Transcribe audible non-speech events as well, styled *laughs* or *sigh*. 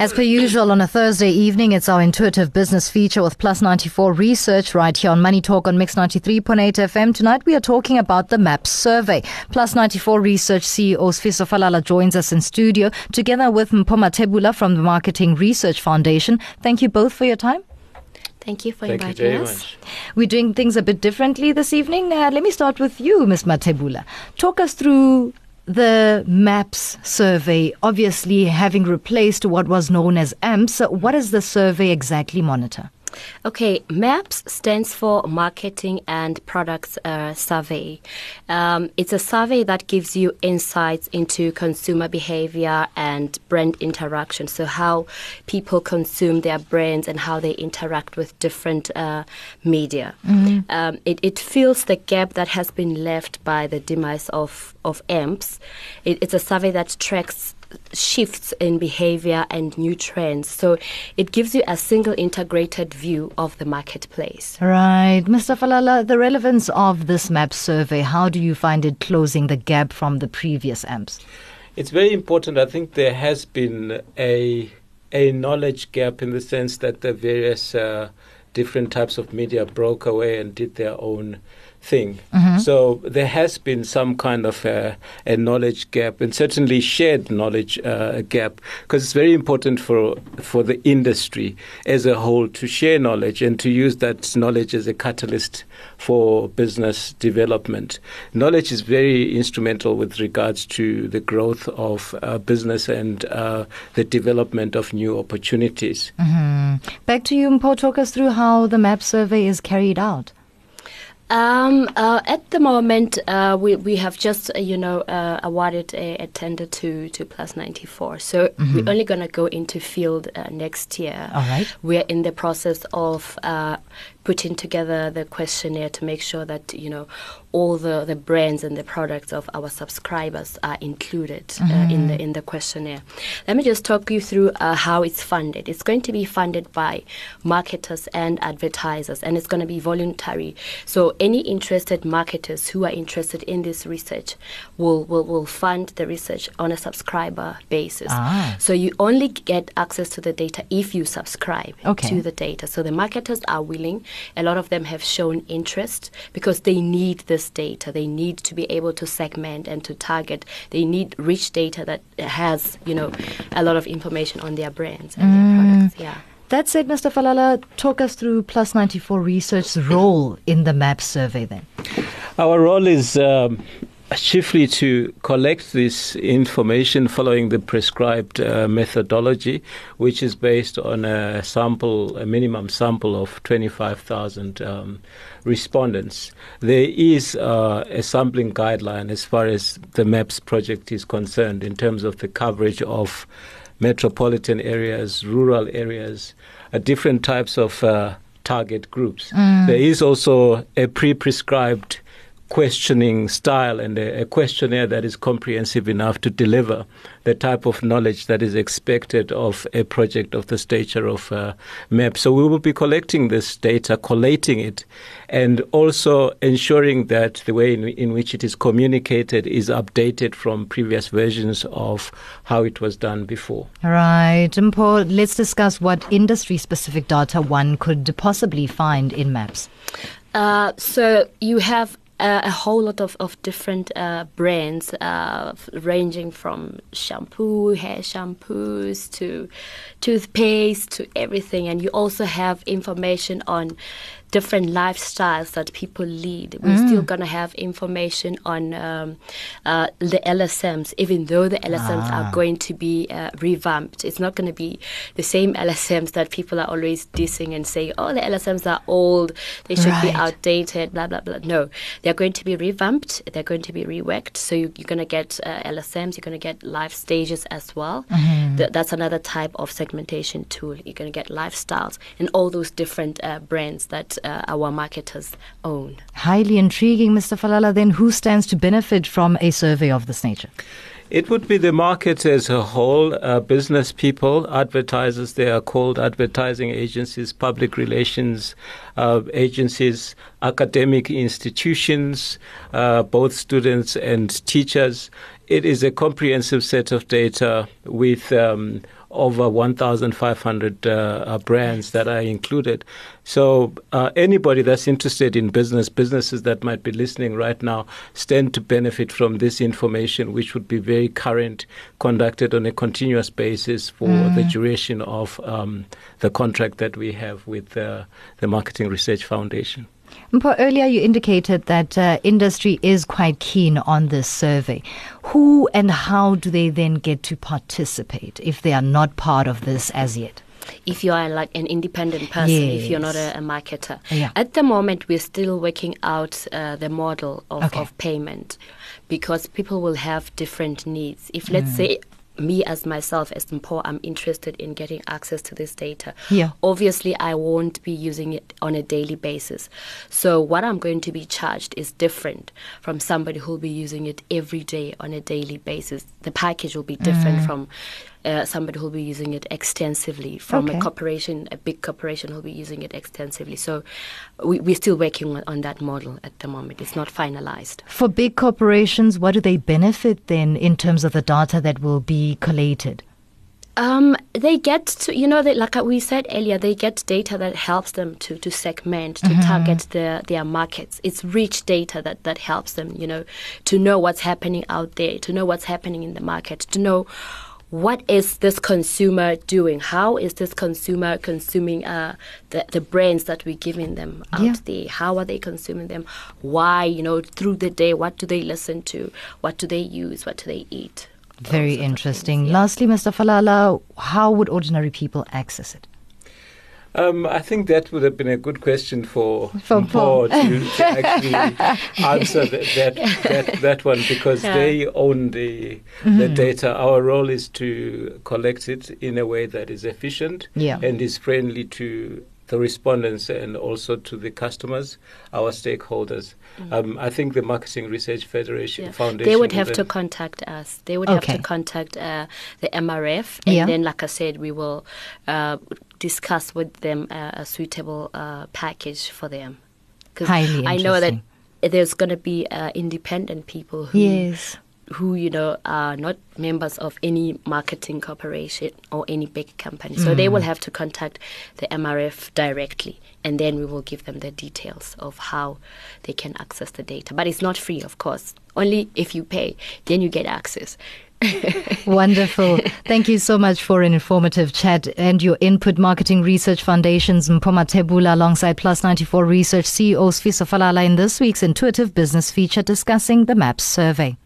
As per usual, on a Thursday evening, it's our intuitive business feature with Plus 94 Research right here on Money Talk on Mix 93.8 FM. Tonight, we are talking about the MAPS survey. Plus 94 Research CEO Sfiso Falala joins us in studio together with Mpho Mathebula from the Marketing Research Foundation. Thank you both for your time. Thank you for Thank you inviting very us. much. We're doing things a bit differently this evening. Uh, let me start with you, Ms. Mathebula. Talk us through the MAPS survey, obviously having replaced what was known as AMPS. What does the survey exactly monitor? Okay, MAPS stands for Marketing and Products uh, Survey. Um, it's a survey that gives you insights into consumer behavior and brand interaction. So, how people consume their brands and how they interact with different uh, media. Um, it, it fills the gap that has been left by the demise of, of AMPS. It, it's a survey that tracks shifts in behavior and new trends. So it gives you a single integrated view of the marketplace. Right. Mr. Falala, the relevance of this MAP survey, how do you find it closing the gap from the previous AMPS? It's very important. I think there has been a a knowledge gap in the sense that the various uh, different types of media broke away and did their own thing. So there has been some kind of a, a knowledge gap, and certainly shared knowledge uh, gap, because it's very important for for the industry as a whole to share knowledge and to use that knowledge as a catalyst for business development. Knowledge is very instrumental with regards to the growth of uh, business and uh, the development of new opportunities. Back to you, Mpho. Talk us through how the MAP survey is carried out. Um, uh, at the moment, uh, we, we have just, uh, you know, uh, awarded a, a tender to, to Plus 94. So we're only going to go into field uh, next year. All right. We're in the process of uh, putting together the questionnaire to make sure that, you know, all the, the brands and the products of our subscribers are included uh, in the in the questionnaire. Let me just talk you through uh, how it's funded. It's going to be funded by marketers and advertisers, and it's going to be voluntary. So any interested marketers who are interested in this research will will, will fund the research on a subscriber basis. Ah. So you only get access to the data if you subscribe Okay. to the data. So the marketers are willing. A lot of them have shown interest because they need this data. They need to be able to segment and to target. They need rich data that has, you know, a lot of information on their brands and their products. Yeah. That said, Mr. Falala, talk us through Plus 94 Research's role in the MAP survey then. Our role is um, chiefly to collect this information following the prescribed uh, methodology, which is based on a sample, a minimum sample of 25,000 um, respondents. There is uh, a sampling guideline as far as the MAPS project is concerned in terms of the coverage of metropolitan areas, rural areas, uh, different types of uh, target groups. There is also a pre prescribed questioning style and a, a questionnaire that is comprehensive enough to deliver the type of knowledge that is expected of a project of the stature of uh, MAP. So we will be collecting this data, collating it, and also ensuring that the way in, in which it is communicated is updated from previous versions of how it was done before. Right. Mpho, let's discuss what industry specific data one could possibly find in MAPS. Uh, so you have uh, a whole lot of, of different uh, brands, uh, ranging from shampoo, hair shampoos to toothpaste to everything. And you also have information on different lifestyles that people lead. We're still going to have information on um, uh, the LSMs, even though the LSMs are going to be uh, revamped. It's not going to be the same LSMs that people are always dissing and saying, oh, the LSMs are old, they should be outdated, blah, blah, blah. No, they're going to be revamped, they're going to be reworked. So you, you're going to get uh, LSMs, you're going to get life stages as well. Th- that's another type of segmentation tool. You're going to get lifestyles and all those different uh, brands that uh, our marketers own. Highly intriguing, Mr. Falala. Then who stands to benefit from a survey of this nature? It would be the market as a whole, uh, business people, advertisers, they are called advertising agencies, public relations uh, agencies, academic institutions, uh, both students and teachers. It is a comprehensive set of data with um, over 1,500 uh, brands that are included. So uh, anybody that's interested in business, businesses that might be listening right now, stand to benefit from this information, which would be very current, conducted on a continuous basis for mm. the duration of um, the contract that we have with uh, the Marketing Research Foundation. Mpho, earlier you indicated that uh, industry is quite keen on this survey. Who and how do they then get to participate if they are not part of this as yet? if you are like an independent person, yes. if you're not a, a marketer. Yeah. At the moment, we're still working out uh, the model of, okay. of payment because people will have different needs. If, let's mm. say, me as myself as Mpho, I'm interested in getting access to this data. Yeah. Obviously, I won't be using it on a daily basis. So what I'm going to be charged is different from somebody who'll be using it every day on a daily basis. The package will be different mm. from uh, somebody who'll be using it extensively from okay. a corporation, a big corporation who'll be using it extensively. So we, we're still working on, on, that model at the moment. It's not finalized. For big corporations, what do they benefit then in terms of the data that will be collated? Um, they get to, you know, they, like we said earlier, they get data that helps them to, to segment, to mm-hmm. target their, their markets. It's rich data that, that helps them, you know, to know what's happening out there, to know what's happening in the market, to know what is this consumer doing? How is this consumer consuming uh, the, the brands that we're giving them out yeah. there? How are they consuming them? Why, you know, through the day, what do they listen to? What do they use? What do they eat? Very interesting. Yeah. Lastly, Mr. Falala, how would ordinary people access it? Um, I think that would have been a good question for, for Paul to, to, actually *laughs* answer that, that, that, that, one because yeah. they own the, mm-hmm. the data. Our role is to collect it in a way that is efficient yeah. and is friendly to the respondents and also to the customers, our stakeholders. Mm. Um, I think the Marketing Research Federation yeah. Foundation. They would have to contact us. They would okay. have to contact uh, the MRF, and yeah. then, like I said, we will uh, discuss with them uh, a suitable uh, package for them. Because I know that there's going to be uh, independent people who yes who you know are not members of any marketing corporation or any big company. So mm. they will mm. have to contact the MRF directly, and then we will give them the details of how they can access the data. But it's not free, of course. Only if you pay, then you get access. *laughs* Wonderful. Thank you so much for an informative chat and your input. Marketing Research Foundation's Mpho Mathebula alongside Plus 94 Research CEO Sfiso Falala in this week's Intuitive Business feature discussing the MAPS survey.